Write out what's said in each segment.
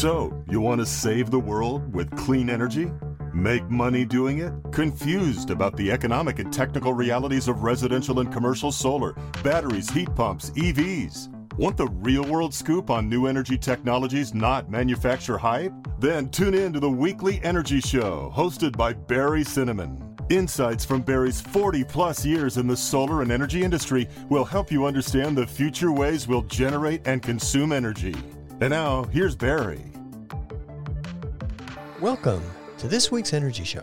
So, you want to save the world with clean energy? Make money doing it? Confused about the economic and technical realities of residential and commercial solar, batteries, heat pumps, EVs? Want the real world scoop on new energy technologies, not manufacture hype? Then tune in to the weekly Energy Show, hosted by Barry Cinnamon. Insights from Barry's 40 plus years in the solar and energy industry will help you understand the future ways we'll generate and consume energy. And now, here's Barry. Welcome to this week's Energy Show.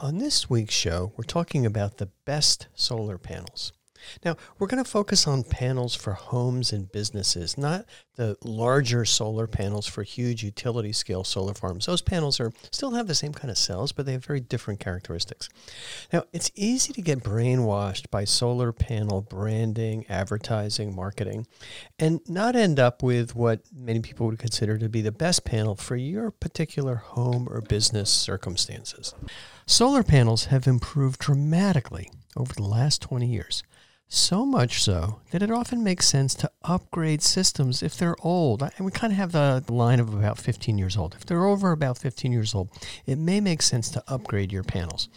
On this week's show, we're talking about the best solar panels. Now, we're going to focus on panels for homes and businesses, not the larger solar panels for huge utility scale solar farms. Those panels are still have the same kind of cells, but they have very different characteristics. Now, it's easy to get brainwashed by solar panel branding, advertising, marketing, and not end up with what many people would consider to be the best panel for your particular home or business circumstances. Solar panels have improved dramatically over the last 20 years. So much so that it often makes sense to upgrade systems if they're old. And we kind of have the line of about 15 years old. If they're over about 15 years old, it may make sense to upgrade your panels.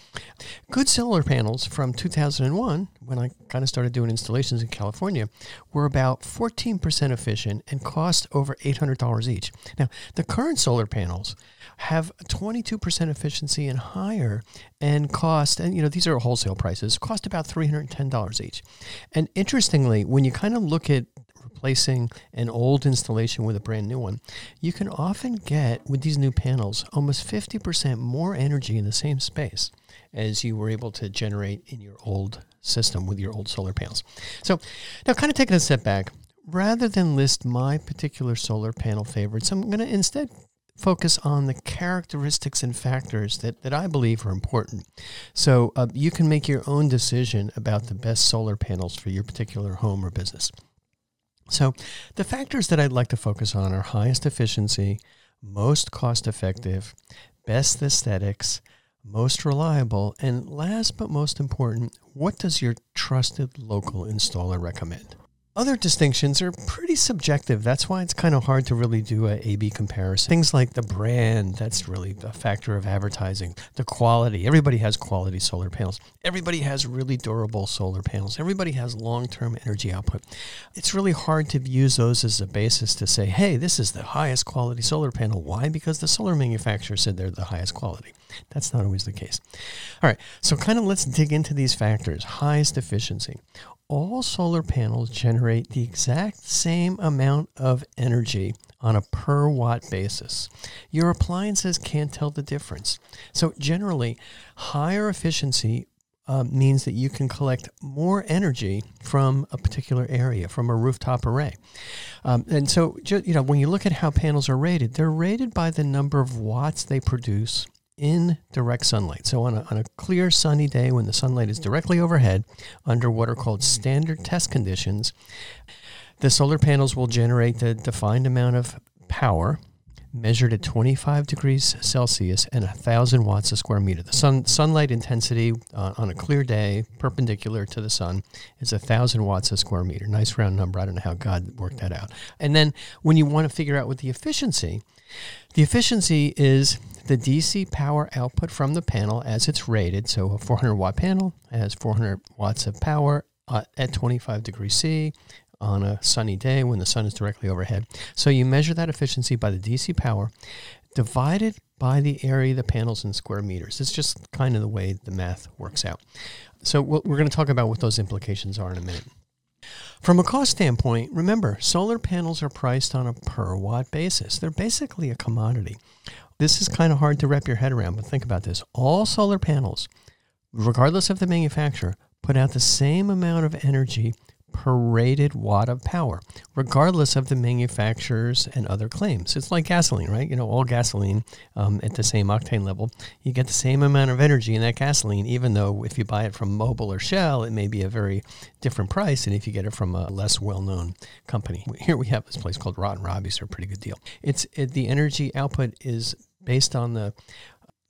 Good solar panels from 2001, when I kind of started doing installations in California, were about 14% efficient and cost over $800 each. Now, the current solar panels have 22% efficiency and higher and cost, and you know, these are wholesale prices, cost about $310 each. And interestingly, when you kind of look at replacing an old installation with a brand new one, you can often get with these new panels almost 50% more energy in the same space as you were able to generate in your old system with your old solar panels. So, now kind of taking a step back, rather than list my particular solar panel favorites, I'm going to instead focus on the characteristics and factors that, that I believe are important. So uh, you can make your own decision about the best solar panels for your particular home or business. So the factors that I'd like to focus on are highest efficiency, most cost effective, best aesthetics, most reliable, and last but most important, what does your trusted local installer recommend? Other distinctions are pretty subjective. That's why it's kind of hard to really do a A B comparison. Things like the brand, that's really a factor of advertising. The quality, everybody has quality solar panels. Everybody has really durable solar panels. Everybody has long term energy output. It's really hard to use those as a basis to say, hey, this is the highest quality solar panel. Why? Because the solar manufacturer said they're the highest quality. That's not always the case. All right, so kind of let's dig into these factors. Highest efficiency all solar panels generate the exact same amount of energy on a per watt basis. Your appliances can't tell the difference. So, generally, higher efficiency uh, means that you can collect more energy from a particular area, from a rooftop array. Um, and so, you know, when you look at how panels are rated, they're rated by the number of watts they produce in direct sunlight. So, on a, on a clear sunny day when the sunlight is directly overhead, under what are called standard test conditions, the solar panels will generate the defined amount of power measured at 25 degrees Celsius and 1,000 watts a square meter. The sun, sunlight intensity uh, on a clear day, perpendicular to the sun, is 1,000 watts a square meter. Nice round number. I don't know how God worked that out. And then when you want to figure out what the efficiency, the efficiency is the DC power output from the panel as it's rated. So a 400 watt panel has 400 watts of power uh, at 25 degrees C on a sunny day when the sun is directly overhead. So you measure that efficiency by the DC power divided by the area of the panels in square meters. It's just kind of the way the math works out. So we're going to talk about what those implications are in a minute. From a cost standpoint, remember, solar panels are priced on a per watt basis. They're basically a commodity. This is kind of hard to wrap your head around, but think about this. All solar panels, regardless of the manufacturer, put out the same amount of energy per rated watt of power, regardless of the manufacturers and other claims. It's like gasoline, right? You know, all gasoline um, at the same octane level, you get the same amount of energy in that gasoline, even though if you buy it from Mobil or Shell, it may be a very different price than if you get it from a less well-known company. Here we have this place called Rotten Robbie's, so a pretty good deal. It's it, the energy output is based on the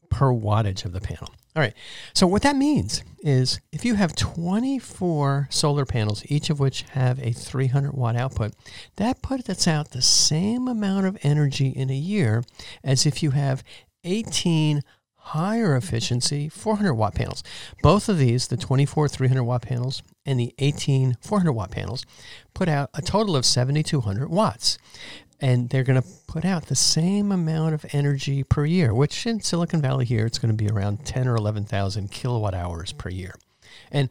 per wattage of the panel. All right. So what that means is if you have 24 solar panels, each of which have a 300 watt output, that puts out the same amount of energy in a year as if you have 18 higher efficiency 400 watt panels. Both of these, the 24 300 watt panels and the 18 400 watt panels, put out a total of 7,200 watts and they're going to put out the same amount of energy per year, which in Silicon Valley here, it's going to be around 10 or 11,000 kilowatt hours per year. And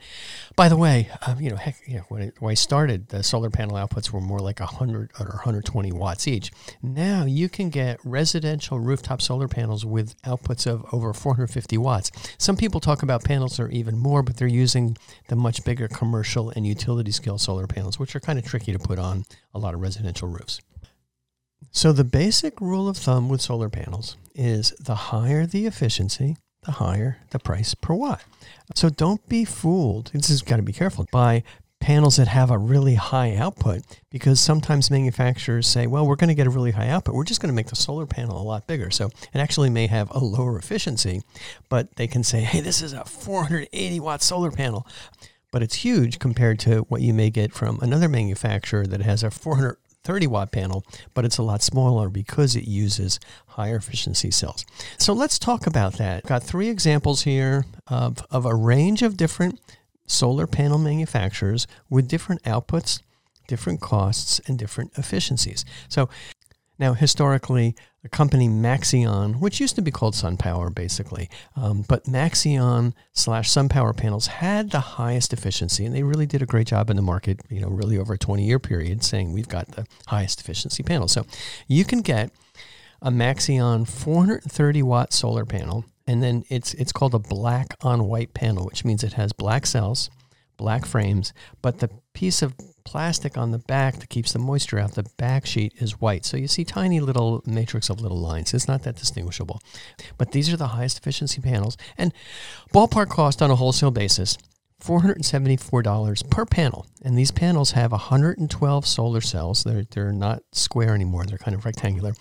by the way, um, you know, heck, you know, when, it, when I started, the solar panel outputs were more like 100 or 120 watts each. Now you can get residential rooftop solar panels with outputs of over 450 watts. Some people talk about panels that are even more, but they're using the much bigger commercial and utility scale solar panels, which are kind of tricky to put on a lot of residential roofs. So, the basic rule of thumb with solar panels is the higher the efficiency, the higher the price per watt. So, don't be fooled. This has got to be careful by panels that have a really high output because sometimes manufacturers say, well, we're going to get a really high output. We're just going to make the solar panel a lot bigger. So it actually may have a lower efficiency, but they can say, hey, this is a 480 watt solar panel. But it's huge compared to what you may get from another manufacturer that has a 400 30 watt panel, but it's a lot smaller because it uses higher efficiency cells. So let's talk about that. Got three examples here of, of a range of different solar panel manufacturers with different outputs, different costs, and different efficiencies. So now, historically, the company Maxeon, which used to be called SunPower basically, um, but Maxeon slash SunPower panels had the highest efficiency, and they really did a great job in the market, you know, really over a 20 year period, saying we've got the highest efficiency panels. So you can get a Maxeon 430 watt solar panel, and then it's, it's called a black on white panel, which means it has black cells, black frames, but the piece of plastic on the back that keeps the moisture out. The back sheet is white. So you see tiny little matrix of little lines. It's not that distinguishable. But these are the highest efficiency panels. And ballpark cost on a wholesale basis $474 per panel. And these panels have 112 solar cells. They're, they're not square anymore, they're kind of rectangular.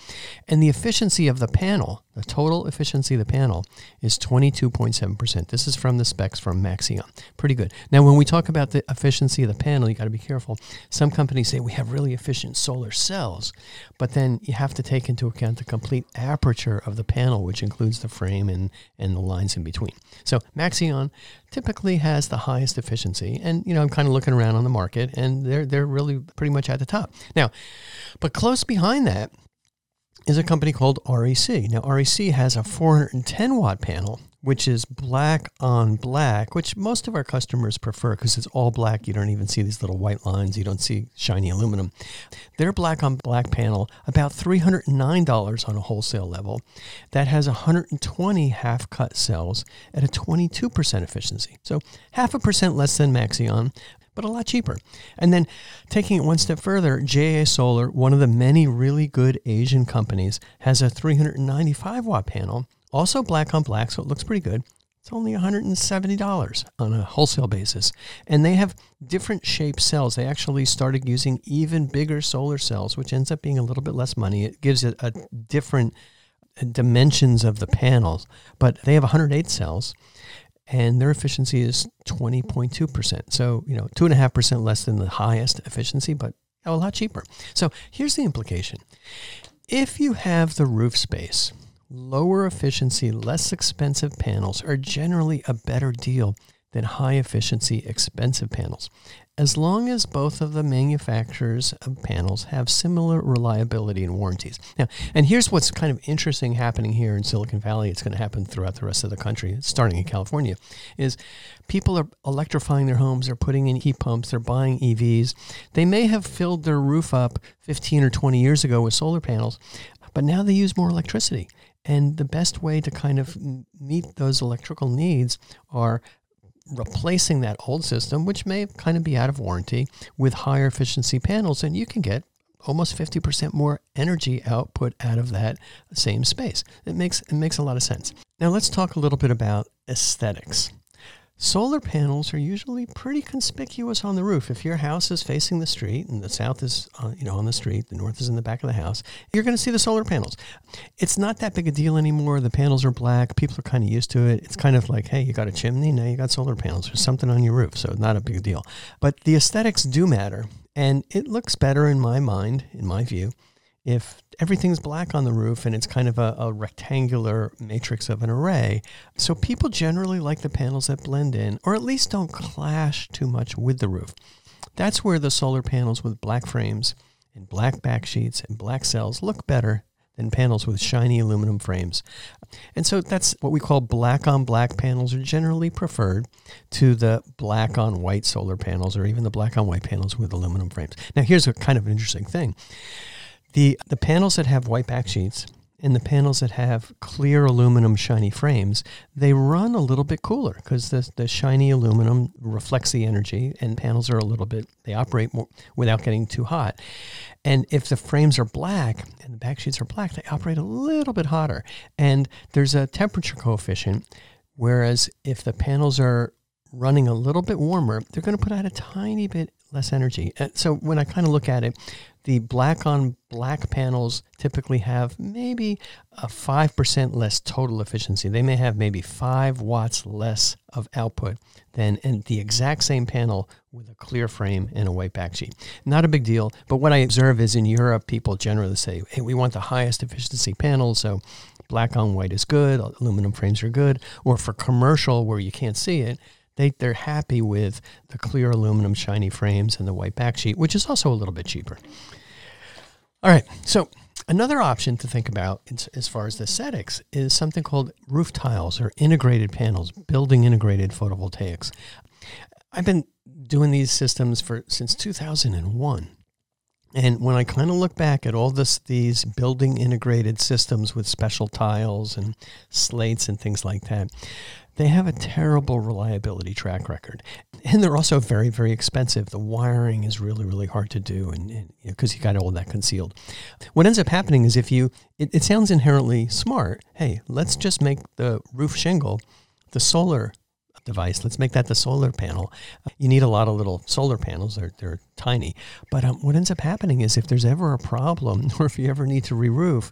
And the efficiency of the panel, the total efficiency of the panel, is 22.7%. This is from the specs from Maxeon. Pretty good. Now, when we talk about the efficiency of the panel, you got to be careful. Some companies say we have really efficient solar cells, but then you have to take into account the complete aperture of the panel, which includes the frame and, and the lines in between. So, Maxeon typically has the highest efficiency. And, you know, I'm kind of looking around on the market and they're, they're really pretty much at the top. Now, but close behind that is a company called REC. Now, REC has a 410 watt panel which is black on black, which most of our customers prefer because it's all black. You don't even see these little white lines. You don't see shiny aluminum. Their black on black panel, about $309 on a wholesale level, that has 120 half cut cells at a 22% efficiency. So half a percent less than Maxeon, but a lot cheaper. And then taking it one step further, JA Solar, one of the many really good Asian companies, has a 395 watt panel also black on black, so it looks pretty good. It's only $170 on a wholesale basis. And they have different shaped cells. They actually started using even bigger solar cells, which ends up being a little bit less money. It gives it a different dimensions of the panels, but they have 108 cells and their efficiency is 20.2%. So, you know, 2.5% less than the highest efficiency, but a lot cheaper. So, here's the implication if you have the roof space, lower efficiency, less expensive panels are generally a better deal than high efficiency, expensive panels, as long as both of the manufacturers of panels have similar reliability and warranties. Now, and here's what's kind of interesting happening here in Silicon Valley. It's going to happen throughout the rest of the country, starting in California, is people are electrifying their homes, they're putting in heat pumps, they're buying EVs. They may have filled their roof up 15 or 20 years ago with solar panels, but now they use more electricity. And the best way to kind of meet those electrical needs are replacing that old system, which may kind of be out of warranty, with higher efficiency panels. And you can get almost 50% more energy output out of that same space. It makes, it makes a lot of sense. Now let's talk a little bit about aesthetics. Solar panels are usually pretty conspicuous on the roof. If your house is facing the street and the south is, uh, you know, on the street, the north is in the back of the house, you're going to see the solar panels. It's not that big a deal anymore. The panels are black. People are kind of used to it. It's kind of like, hey, you got a chimney, now you got solar panels. There's something on your roof, so not a big deal. But the aesthetics do matter, and it looks better in my mind, in my view, if everything's black on the roof and it's kind of a, a, rectangular matrix of an array. So people generally like the panels that blend in or at least don't clash too much with the roof. That's where the solar panels with black frames and black back sheets and black cells look better than panels with shiny aluminum frames. And so that's what we call black on black panels are generally preferred to the black on white solar panels or even the black on white panels with aluminum frames. Now here's a kind of interesting thing. The, the panels that have white back sheets and the panels that have clear aluminum shiny frames, they run a little bit cooler because the, the shiny aluminum reflects the energy and panels are a little bit, they operate more without getting too hot. And if the frames are black and the back sheets are black, they operate a little bit hotter. And there's a temperature coefficient, whereas if the panels are running a little bit warmer, they're going to put out a tiny bit less energy. And so when I kind of look at it, the black on black panels typically have maybe a 5% less total efficiency. They may have maybe 5 watts less of output than the exact same panel with a clear frame and a white backsheet. Not a big deal, but what I observe is in Europe, people generally say, hey, we want the highest efficiency panels, so black on white is good, aluminum frames are good, or for commercial where you can't see it, they, they're happy with the clear aluminum shiny frames and the white back sheet, which is also a little bit cheaper. All right, so another option to think about as far as the aesthetics is something called roof tiles or integrated panels, building integrated photovoltaics. I've been doing these systems for since 2001. And when I kind of look back at all this, these building integrated systems with special tiles and slates and things like that, they have a terrible reliability track record. And they're also very, very expensive. The wiring is really, really hard to do and because you, know, you, got all that concealed. What ends up happening is if you, it, it sounds inherently smart. Hey, let's just make the roof shingle the solar device. Let's make that the solar panel. You need a lot of little solar panels. They're, they're tiny. But um, what ends up happening is if there's ever a problem or if you ever need to re-roof,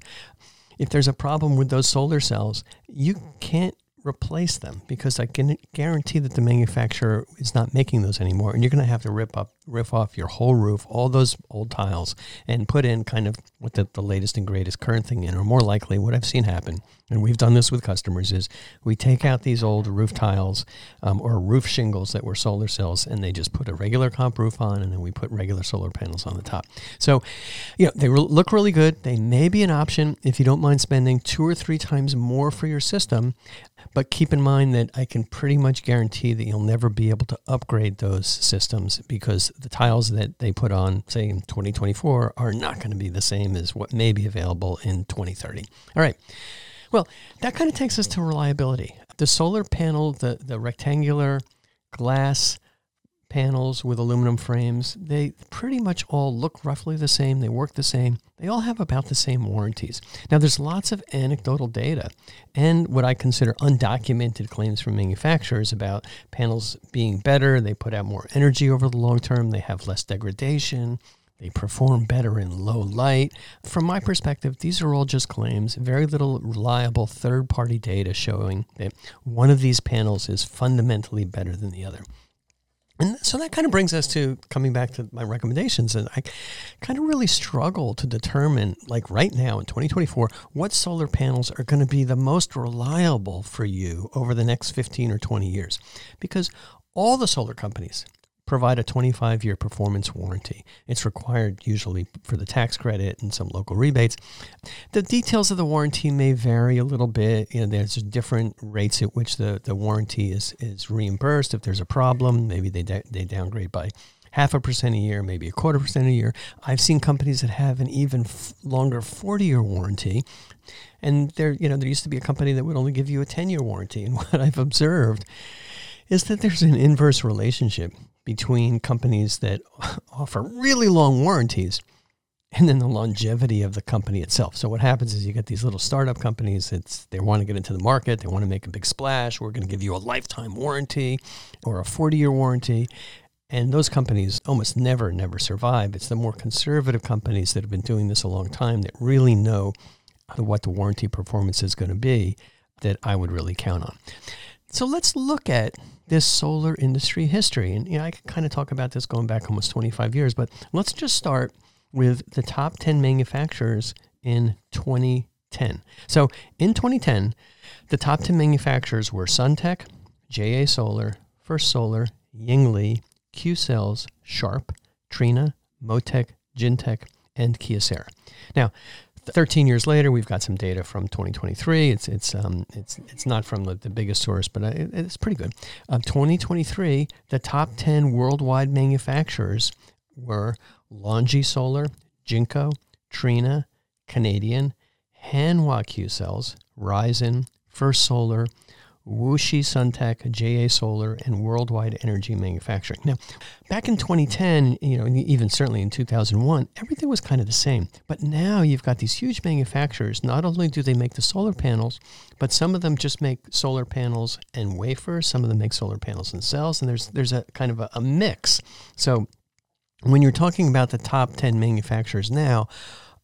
if there's a problem with those solar cells, you can't replace them because I can guarantee that the manufacturer is not making those anymore, and you're going to have to rip up, rip off your whole roof, all those old tiles, and put in kind of what the, the latest and greatest current thing in, or more likely, what I've seen happen, and we've done this with customers, is we take out these old roof tiles um, or roof shingles that were solar cells, and they just put a regular comp roof on, and then we put regular solar panels on the top. So, you know, they re- look really good. They may be an option if you don't mind spending two or three times more for your system. But keep in mind that I can pretty much guarantee that you'll never be able to upgrade those systems because the tiles that they put on, say in 2024, are not going to be the same as what may be available in 2030. All right. Well, that kind of takes us to reliability. The solar panel, the, the rectangular glass panels with aluminum frames, they pretty much all look roughly the same. They work the same. They all have about the same warranties. Now, there's lots of anecdotal data and what I consider undocumented claims from manufacturers about panels being better. They put out more energy over the long term. They have less degradation. They perform better in low light. From my perspective, these are all just claims, very little reliable third party data showing that one of these panels is fundamentally better than the other. And so that kind of brings us to coming back to my recommendations. And I kind of really struggle to determine, like right now in 2024, what solar panels are going to be the most reliable for you over the next 15 or 20 years. Because all the solar companies provide a 25 year performance warranty. It's required usually for the tax credit and some local rebates. The details of the warranty may vary a little bit. You know, there's different rates at which the, the warranty is, is reimbursed. If there's a problem, maybe they, they downgrade by half a percent a year, maybe a quarter percent a year. I've seen companies that have an even f- longer 40 year warranty. And there, you know, there used to be a company that would only give you a 10 year warranty. And what I've observed is that there's an inverse relationship between companies that offer really long warranties and then the longevity of the company itself. So what happens is you get these little startup companies. It's they want to get into the market. They want to make a big splash. We're going to give you a lifetime warranty or a 40 year warranty. And those companies almost never, never survive. It's the more conservative companies that have been doing this a long time that really know what the warranty performance is going to be that I would really count on. So let's look at this solar industry history. And you know, I can kind of talk about this going back almost 25 years, but let's just start with the top 10 manufacturers in 2010. So in 2010, the top 10 manufacturers were Suntech, JA Solar, First Solar, Yingli, Q Cells, Sharp, Trina, Motech, Gintech, and Kyocera. Now, 13 years later, we've got some data from 2023. It's it's um, it's it's not from the, the biggest source, but uh, it's pretty good. Uh, 2023, the top 10 worldwide manufacturers were Longi Solar, Jinko, Trina, Canadian, Hanwha Q Cells, Risen, First Solar, Wuxi Suntech, JA Solar, and Worldwide Energy Manufacturing. Now, back in 2010, you know, even certainly in 2001, everything was kind of the same. But now you've got these huge manufacturers. Not only do they make the solar panels, but some of them just make solar panels and wafers. Some of them make solar panels and cells, and there's there's a kind of a, a mix. So when you're talking about the top 10 manufacturers now,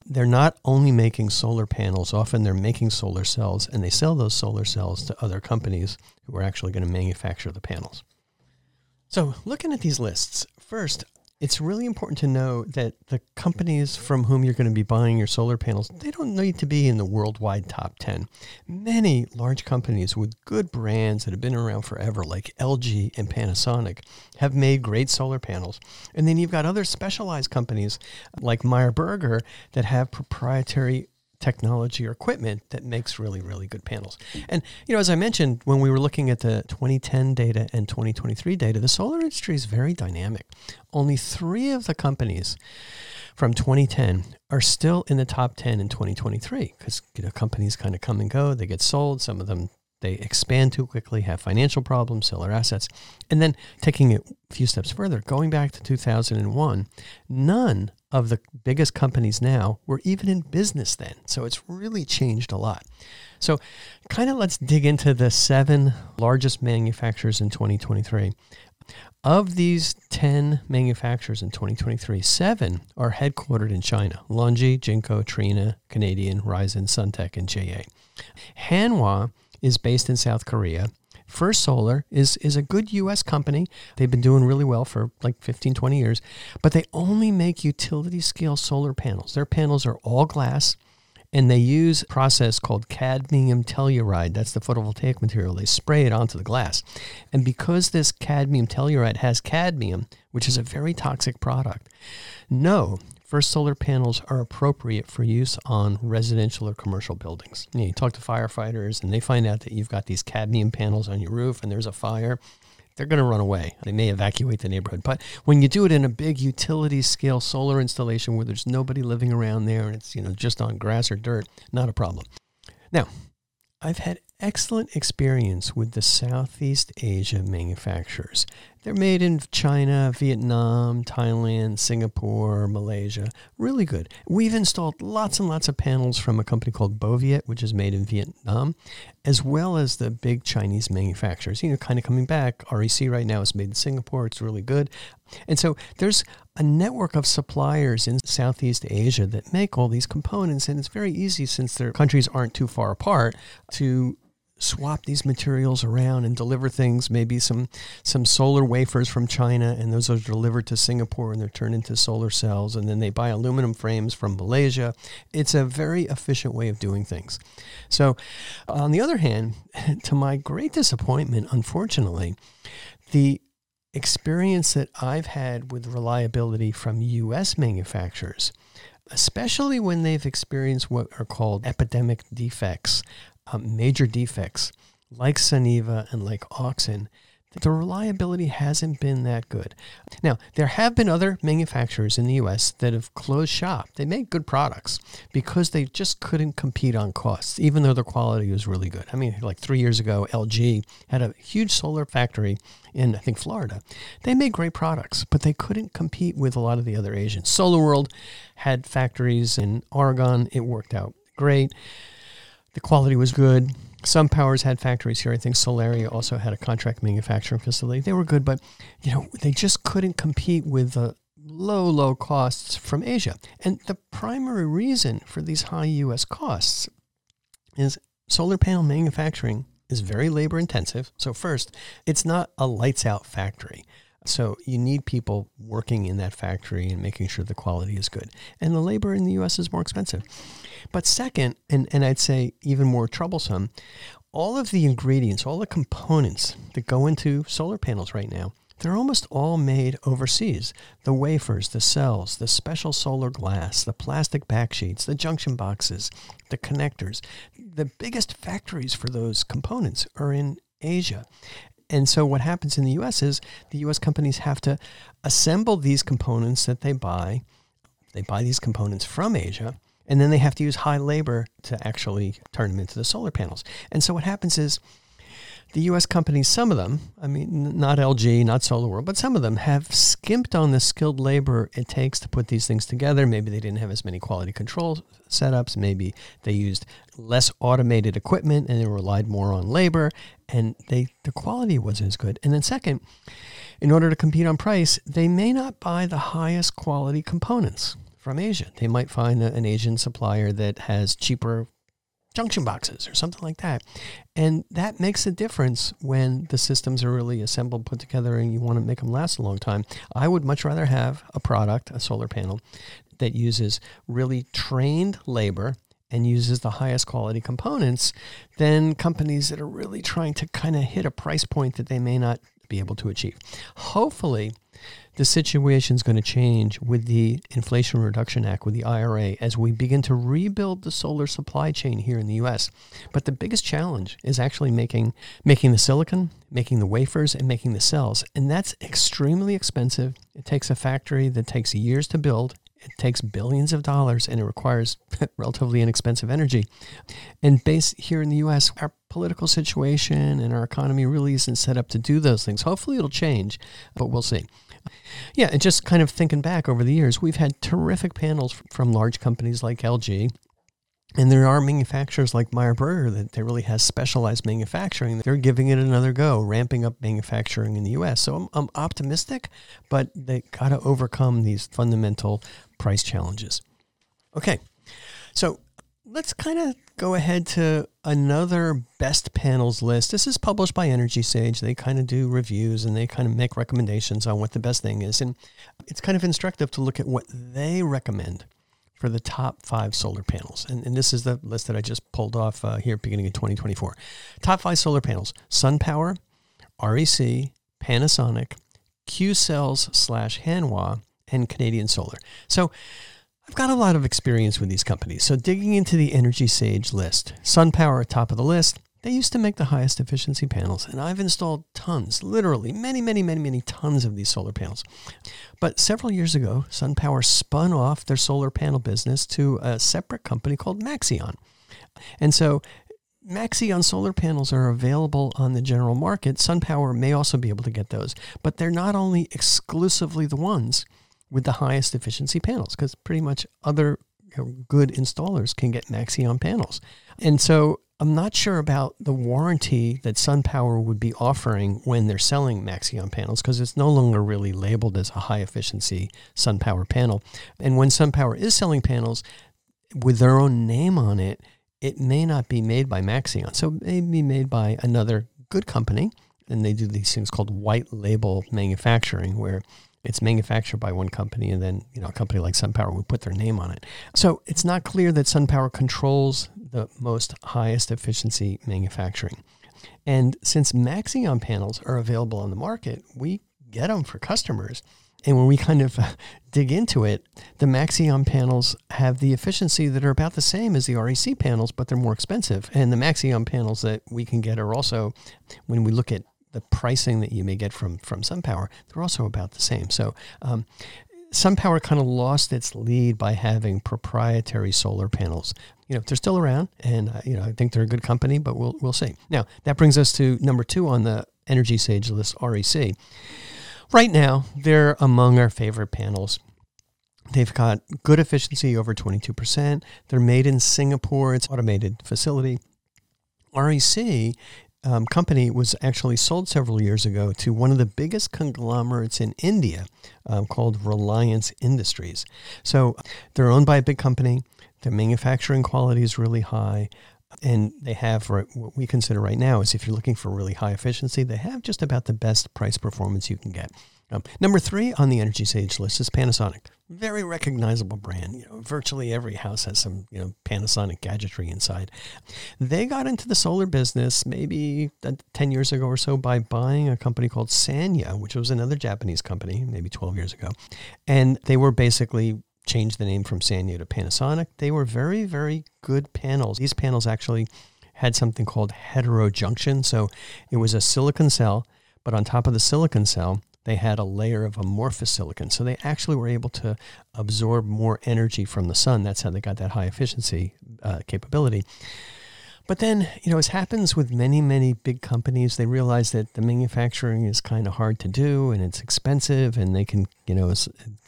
they're not only making solar panels, often they're making solar cells and they sell those solar cells to other companies who are actually going to manufacture the panels. So, looking at these lists, first, it's really important to know that the companies from whom you're going to be buying your solar panels, they don't need to be in the worldwide top 10. Many large companies with good brands that have been around forever, like LG and Panasonic, have made great solar panels. And then you've got other specialized companies like Meyer Burger that have proprietary technology or equipment that makes really, really good panels. And, you know, as I mentioned, when we were looking at the 2010 data and 2023 data, the solar industry is very dynamic. Only three of the companies from 2010 are still in the top 10 in 2023 because, you know, companies kind of come and go, they get sold. Some of them they expand too quickly, have financial problems, sell their assets. And then taking it a few steps further, going back to 2001, none of the biggest companies now were even in business then. So it's really changed a lot. So, kind of let's dig into the seven largest manufacturers in 2023. Of these 10 manufacturers in 2023, seven are headquartered in China Longi, Jinko, Trina, Canadian, Risen, Suntech, and JA. Hanwha is based in South Korea. First Solar is, is a good US company. They've been doing really well for like 15, 20 years, but they only make utility scale solar panels. Their panels are all glass and they use a process called cadmium telluride. That's the photovoltaic material. They spray it onto the glass. And because this cadmium telluride has cadmium, which is a very toxic product, no, First solar panels are appropriate for use on residential or commercial buildings. You, know, you talk to firefighters and they find out that you've got these cadmium panels on your roof and there's a fire they're going to run away. They may evacuate the neighborhood. But when you do it in a big utility scale solar installation where there's nobody living around there and it's, you know, just on grass or dirt, not a problem. Now, I've had excellent experience with the Southeast Asia manufacturers. They're made in China, Vietnam, Thailand, Singapore, Malaysia. Really good. We've installed lots and lots of panels from a company called Boviet, which is made in Vietnam, as well as the big Chinese manufacturers. You know, kind of coming back. REC right now is made in Singapore. It's really good. And so there's a network of suppliers in Southeast Asia that make all these components, and it's very easy since their countries aren't too far apart to swap these materials around and deliver things maybe some some solar wafers from China and those are delivered to Singapore and they're turned into solar cells and then they buy aluminum frames from Malaysia. It's a very efficient way of doing things. So on the other hand to my great disappointment unfortunately the experience that I've had with reliability from US manufacturers especially when they've experienced what are called epidemic defects um, major defects like Suniva and like Auxin, the reliability hasn't been that good. Now, there have been other manufacturers in the US that have closed shop. They make good products because they just couldn't compete on costs, even though the quality was really good. I mean, like three years ago, LG had a huge solar factory in, I think, Florida. They made great products, but they couldn't compete with a lot of the other Asians. Solar World had factories in Oregon. It worked out great. The quality was good. Some powers had factories here. I think Solaria also had a contract manufacturing facility. They were good, but you know they just couldn't compete with the low, low costs from Asia. And the primary reason for these high U.S. costs is solar panel manufacturing is very labor intensive. So first, it's not a lights out factory. So you need people working in that factory and making sure the quality is good. And the labor in the US is more expensive. But second, and, and I'd say even more troublesome, all of the ingredients, all the components that go into solar panels right now, they're almost all made overseas. The wafers, the cells, the special solar glass, the plastic backsheets, the junction boxes, the connectors. The biggest factories for those components are in Asia. And so what happens in the US is the US companies have to assemble these components that they buy. They buy these components from Asia, and then they have to use high labor to actually turn them into the solar panels. And so what happens is the US companies, some of them, I mean, not LG, not Solar World, but some of them have skimped on the skilled labor it takes to put these things together. Maybe they didn't have as many quality control setups. Maybe they used less automated equipment and they relied more on labor and they the quality wasn't as good. And then second, in order to compete on price, they may not buy the highest quality components from Asia. They might find an Asian supplier that has cheaper junction boxes or something like that. And that makes a difference when the systems are really assembled, put together, and you want to make them last a long time. I would much rather have a product, a solar panel, that uses really trained labor and uses the highest quality components than companies that are really trying to kind of hit a price point that they may not be able to achieve. Hopefully, the situation is going to change with the Inflation Reduction Act, with the IRA, as we begin to rebuild the solar supply chain here in the U.S. But the biggest challenge is actually making making the silicon, making the wafers, and making the cells, and that's extremely expensive. It takes a factory that takes years to build. It takes billions of dollars and it requires relatively inexpensive energy. And based here in the US, our political situation and our economy really isn't set up to do those things. Hopefully it'll change, but we'll see. Yeah, and just kind of thinking back over the years, we've had terrific panels from large companies like LG. And there are manufacturers like Meyer Burger that, that really has specialized manufacturing. They're giving it another go, ramping up manufacturing in the US. So I'm, I'm optimistic, but they got to overcome these fundamental price challenges. Okay, so let's kind of go ahead to another best panels list. This is published by Energy Sage. They kind of do reviews and they kind of make recommendations on what the best thing is. And it's kind of instructive to look at what they recommend for the top five solar panels. And, and this is the list that I just pulled off uh, here beginning of 2024. Top five solar panels SunPower, REC, Panasonic, Q Cells slash Hanwha, and Canadian Solar. So I've got a lot of experience with these companies. So digging into the Energy Sage list, SunPower at top of the list. They used to make the highest efficiency panels, and I've installed tons, literally many, many, many, many tons of these solar panels. But several years ago, SunPower spun off their solar panel business to a separate company called Maxeon. And so Maxeon solar panels are available on the general market. SunPower may also be able to get those, but they're not only exclusively the ones with the highest efficiency panels because pretty much other good installers can get Maxeon panels. And so I'm not sure about the warranty that SunPower would be offering when they're selling Maxeon panels because it's no longer really labeled as a high efficiency SunPower panel. And when SunPower is selling panels with their own name on it, it may not be made by Maxeon. So it may be made by another good company. And they do these things called white label manufacturing, where it's manufactured by one company and then you know a company like SunPower would put their name on it. So it's not clear that SunPower controls the most highest efficiency manufacturing. And since Maxeon panels are available on the market, we get them for customers. And when we kind of dig into it, the Maxeon panels have the efficiency that are about the same as the REC panels, but they're more expensive. And the Maxeon panels that we can get are also, when we look at the pricing that you may get from from SunPower, they're also about the same. So um, SunPower kind of lost its lead by having proprietary solar panels. You know, they're still around, and uh, you know, I think they're a good company, but we'll we'll see. Now that brings us to number two on the Energy Sage list, REC. Right now, they're among our favorite panels. They've got good efficiency, over 22%. They're made in Singapore. It's automated facility. REC um, company was actually sold several years ago to one of the biggest conglomerates in India um, called Reliance Industries. So they're owned by a big company. Their manufacturing quality is really high. And they have what we consider right now is if you're looking for really high efficiency, they have just about the best price performance you can get. Um, number three on the Energy Sage list is Panasonic. Very recognizable brand. You know, virtually every house has some you know Panasonic gadgetry inside. They got into the solar business maybe uh, ten years ago or so by buying a company called Sanyo, which was another Japanese company, maybe twelve years ago, and they were basically changed the name from Sanyo to Panasonic. They were very very good panels. These panels actually had something called heterojunction, so it was a silicon cell, but on top of the silicon cell they had a layer of amorphous silicon. So they actually were able to absorb more energy from the sun. That's how they got that high efficiency uh, capability. But then, you know, as happens with many, many big companies, they realize that the manufacturing is kind of hard to do and it's expensive, and they can, you know,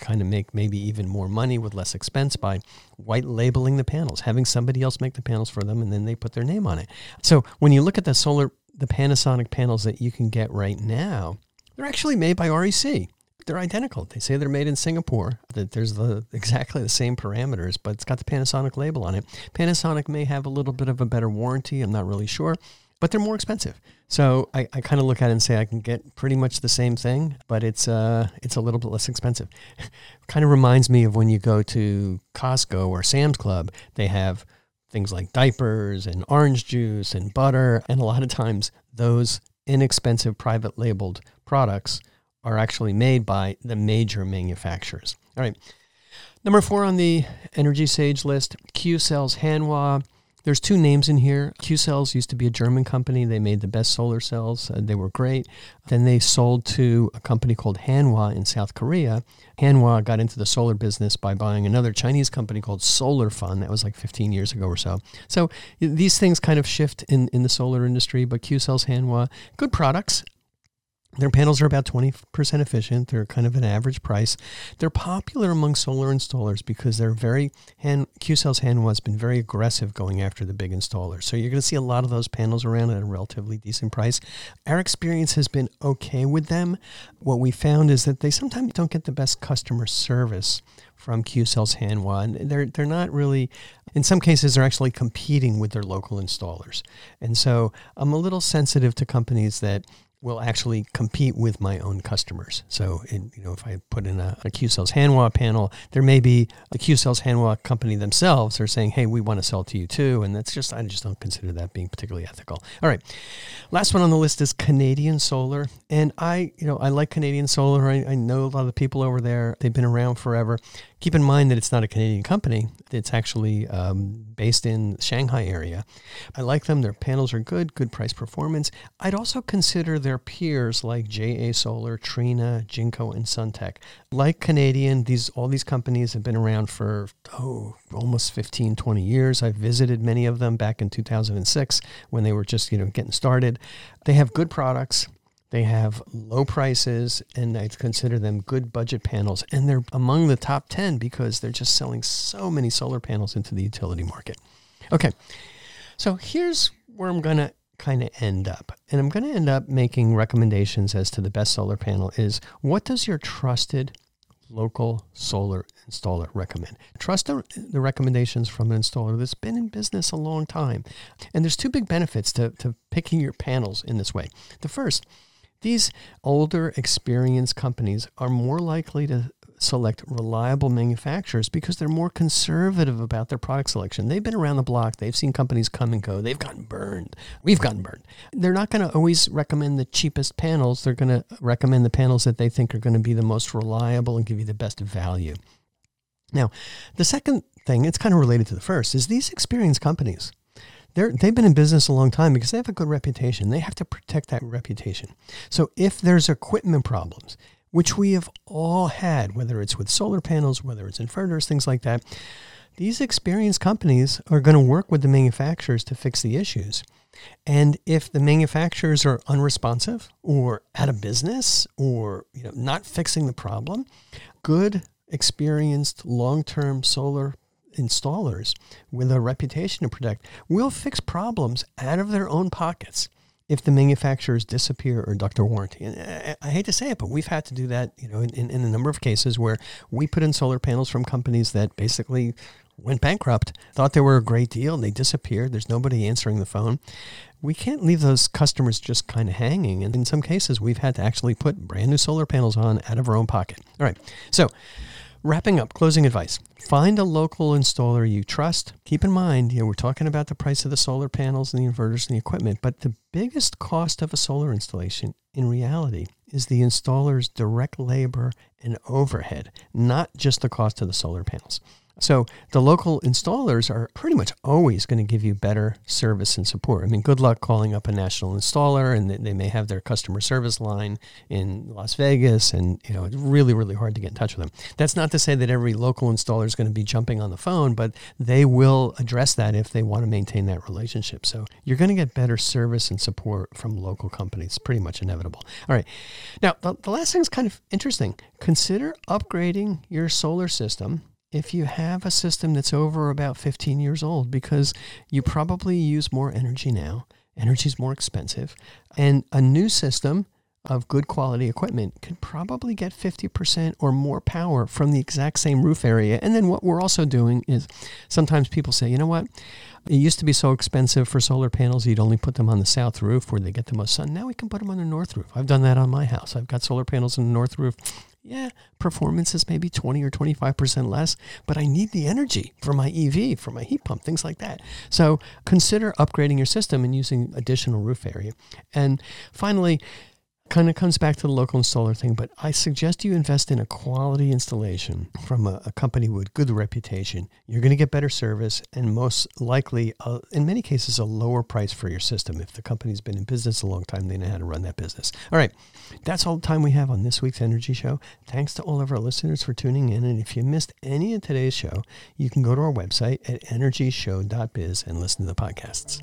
kind of make maybe even more money with less expense by white labeling the panels, having somebody else make the panels for them, and then they put their name on it. So when you look at the solar, the Panasonic panels that you can get right now, they're actually made by REC. They're identical. They say they're made in Singapore. That there's the exactly the same parameters, but it's got the Panasonic label on it. Panasonic may have a little bit of a better warranty. I'm not really sure, but they're more expensive. So I, I kind of look at it and say I can get pretty much the same thing, but it's uh it's a little bit less expensive. kind of reminds me of when you go to Costco or Sam's Club. They have things like diapers and orange juice and butter, and a lot of times those inexpensive private labeled products are actually made by the major manufacturers. All right. Number four on the Energy Sage list, Q Cells Hanwha. There's two names in here. Q Cells used to be a German company. They made the best solar cells. Uh, they were great. Then they sold to a company called Hanwha in South Korea. Hanwha got into the solar business by buying another Chinese company called Solar Fun. That was like 15 years ago or so. So these things kind of shift in, in the solar industry, but Q Cells Hanwha, good products. Their panels are about 20% efficient. They're kind of an average price. They're popular among solar installers because they're very, hand, Q-Cells Hanwha has been very aggressive going after the big installers. So you're going to see a lot of those panels around at a relatively decent price. Our experience has been okay with them. What we found is that they sometimes don't get the best customer service from Q-Cells Hanwha. And they're, they're not really, in some cases, they're actually competing with their local installers. And so I'm a little sensitive to companies that will actually compete with my own customers. So, you know, if I put in a, a Q-Cells Hanwha panel, there may be the Q-Cells Hanwha company themselves are saying, "Hey, we want to sell to you too," and that's just I just don't consider that being particularly ethical. All right, last one on the list is Canadian Solar, and I, you know, I like Canadian Solar. I, I know a lot of the people over there; they've been around forever. Keep in mind that it's not a Canadian company; it's actually um, based in Shanghai area. I like them; their panels are good, good price performance. I'd also consider their peers like JA Solar, Trina, Jinko, and Suntech. Like Canadian, these all these companies have been around for oh almost 15, 20 years. I've visited many of them back in 2006 when they were just you know getting started. They have good products. They have low prices, and I consider them good budget panels. And they're among the top 10 because they're just selling so many solar panels into the utility market. Okay, so here's where I'm going to kind of end up. And I'm going to end up making recommendations as to the best solar panel is what does your trusted local solar installer recommend? Trust the, the recommendations from an installer that's been in business a long time. And there's two big benefits to, to picking your panels in this way. The first these older, experienced companies are more likely to select reliable manufacturers because they're more conservative about their product selection. They've been around the block, they've seen companies come and go, they've gotten burned. We've gotten burned. They're not going to always recommend the cheapest panels, they're going to recommend the panels that they think are going to be the most reliable and give you the best value. Now, the second thing, it's kind of related to the first, is these experienced companies they're, they've been in business a long time because they have a good reputation. They have to protect that reputation. So if there's equipment problems, which we have all had, whether it's with solar panels, whether it's inverters, things like that, these experienced companies are going to work with the manufacturers to fix the issues. And if the manufacturers are unresponsive or out of business or you know not fixing the problem, good experienced long-term solar installers with a reputation to protect will fix problems out of their own pockets if the manufacturers disappear or duct their warranty. And uh, I, hate to say it, but we've had to do that, you know, in, in a number of cases where we put in solar panels from companies that basically went bankrupt, thought they were a great deal, and they disappeared. There's nobody answering the phone. We can't leave those customers just kind of hanging. And in some cases, we've had to actually put brand new solar panels on out of our own pocket. All right. So, wrapping up, closing advice find a local installer you trust. Keep in mind, you know, we're talking about the price of the solar panels and the inverters and the equipment, but the biggest cost of a solar installation in reality is the installer's direct labor and overhead, not just the cost of the solar panels. So the local installers are pretty much always going to give you better service and support. I mean, good luck calling up a national installer, and they may have their customer service line in Las Vegas, and you know it's really really hard to get in touch with them. That's not to say that every local installer is going to be jumping on the phone, but they will address that if they want to maintain that relationship. So you're going to get better service and support from local companies. Pretty much inevitable. All right. Now the, the last thing is kind of interesting. Consider upgrading your solar system if you have a system that's over about 15 years old because you probably use more energy now. Energy is more expensive. And a new system of good quality equipment could probably get 50% or more power from the exact same roof area. And then what we're also doing is sometimes people say, you know what? It used to be so expensive for solar panels, you'd only put them on the south roof where they get the most sun. Now we can put them on the north roof. I've done that on my house. I've got solar panels on the north roof yeah, performance is maybe 20 or 25% less, but I need the energy for my EV, for my heat pump, things like that. So consider upgrading your system and using additional roof area. And finally, kind of comes back to the local installer thing, but I suggest you invest in a quality installation from a, a company with good reputation. You're going to get better service and most likely, uh, in many cases, a lower price for your system. If the company's been in business a long time, they know how to run that business. All right, that's all the time we have on this week's Energy Show. Thanks to all of our listeners for tuning in. And if you missed any of today's show, you can go to our website at energyshow.biz and listen to the podcasts.